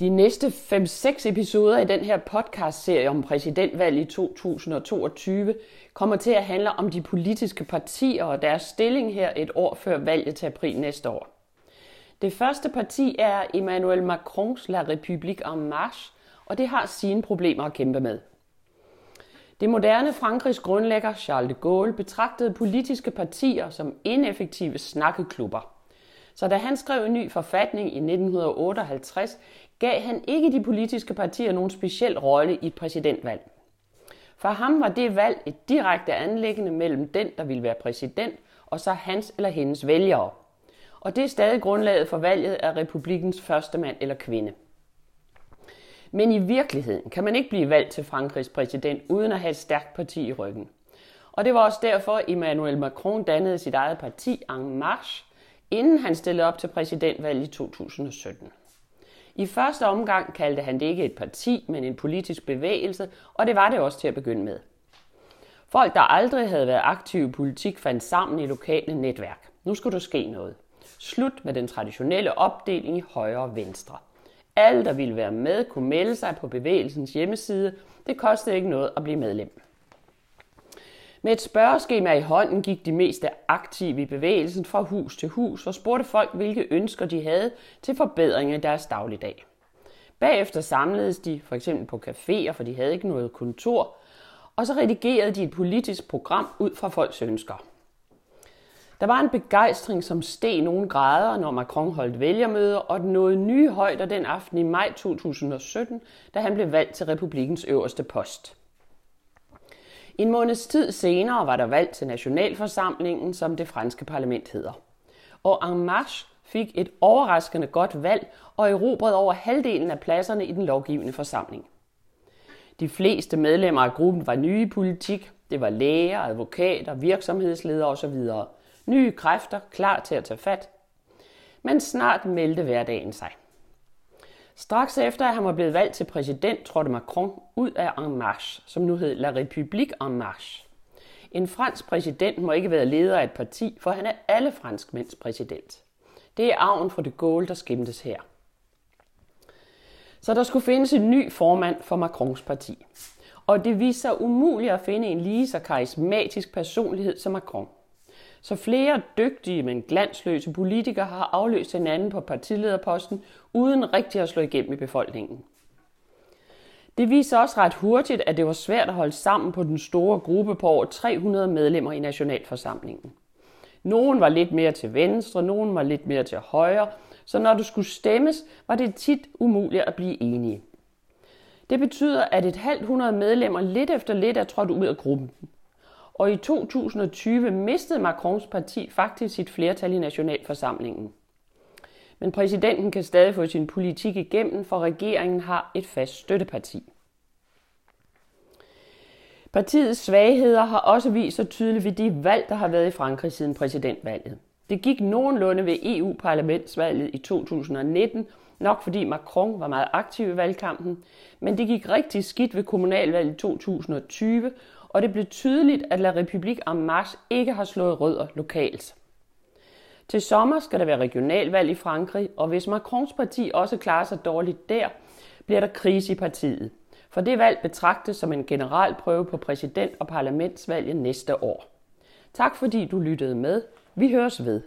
De næste 5-6 episoder i den her podcast-serie om præsidentvalget i 2022 kommer til at handle om de politiske partier og deres stilling her et år før valget til april næste år. Det første parti er Emmanuel Macrons La République en Marche, og det har sine problemer at kæmpe med. Det moderne Frankrigs grundlægger Charles de Gaulle betragtede politiske partier som ineffektive snakkeklubber. Så da han skrev en ny forfatning i 1958, gav han ikke de politiske partier nogen speciel rolle i et præsidentvalg. For ham var det valg et direkte anlæggende mellem den, der ville være præsident, og så hans eller hendes vælgere. Og det er stadig grundlaget for valget af republikens første mand eller kvinde. Men i virkeligheden kan man ikke blive valgt til Frankrigs præsident uden at have et stærkt parti i ryggen. Og det var også derfor, Emmanuel Macron dannede sit eget parti En Marche, inden han stillede op til præsidentvalget i 2017. I første omgang kaldte han det ikke et parti, men en politisk bevægelse, og det var det også til at begynde med. Folk, der aldrig havde været aktive i politik, fandt sammen i lokale netværk. Nu skulle der ske noget. Slut med den traditionelle opdeling i højre og venstre. Alle, der ville være med, kunne melde sig på bevægelsens hjemmeside. Det kostede ikke noget at blive medlem. Med et spørgeskema i hånden gik de mest aktive i bevægelsen fra hus til hus og spurgte folk, hvilke ønsker de havde til forbedring i deres dagligdag. Bagefter samledes de for eksempel på caféer, for de havde ikke noget kontor, og så redigerede de et politisk program ud fra folks ønsker. Der var en begejstring, som steg nogle grader, når Macron holdt vælgermøder, og den nåede nye højder den aften i maj 2017, da han blev valgt til republikens øverste post. En måneds tid senere var der valg til Nationalforsamlingen, som det franske parlament hedder. Og En Marche fik et overraskende godt valg og erobrede over halvdelen af pladserne i den lovgivende forsamling. De fleste medlemmer af gruppen var nye i politik. Det var læger, advokater, virksomhedsledere osv. Nye kræfter, klar til at tage fat. Men snart meldte hverdagen sig. Straks efter, at han var blevet valgt til præsident, trådte Macron ud af En Marche, som nu hed La République En Marche. En fransk præsident må ikke være leder af et parti, for han er alle franskmænds præsident. Det er arven fra de Gaulle, der skimtes her. Så der skulle findes en ny formand for Macrons parti. Og det viste sig umuligt at finde en lige så karismatisk personlighed som Macron. Så flere dygtige, men glansløse politikere har afløst hinanden på partilederposten, uden rigtig at slå igennem i befolkningen. Det viser også ret hurtigt, at det var svært at holde sammen på den store gruppe på over 300 medlemmer i Nationalforsamlingen. Nogen var lidt mere til venstre, nogen var lidt mere til højre, så når du skulle stemmes, var det tit umuligt at blive enige. Det betyder, at et halvt hundrede medlemmer lidt efter lidt er trådt ud af gruppen. Og i 2020 mistede Macrons parti faktisk sit flertal i Nationalforsamlingen. Men præsidenten kan stadig få sin politik igennem, for regeringen har et fast støtteparti. Partiets svagheder har også vist sig tydeligt ved de valg, der har været i Frankrig siden præsidentvalget. Det gik nogenlunde ved EU-parlamentsvalget i 2019, nok fordi Macron var meget aktiv i valgkampen, men det gik rigtig skidt ved kommunalvalget i 2020, og det blev tydeligt, at La République en Marche ikke har slået rødder lokalt. Til sommer skal der være regionalvalg i Frankrig, og hvis Macrons parti også klarer sig dårligt der, bliver der krise i partiet. For det valg betragtes som en generalprøve på præsident- og parlamentsvalget næste år. Tak fordi du lyttede med. Vi høres ved.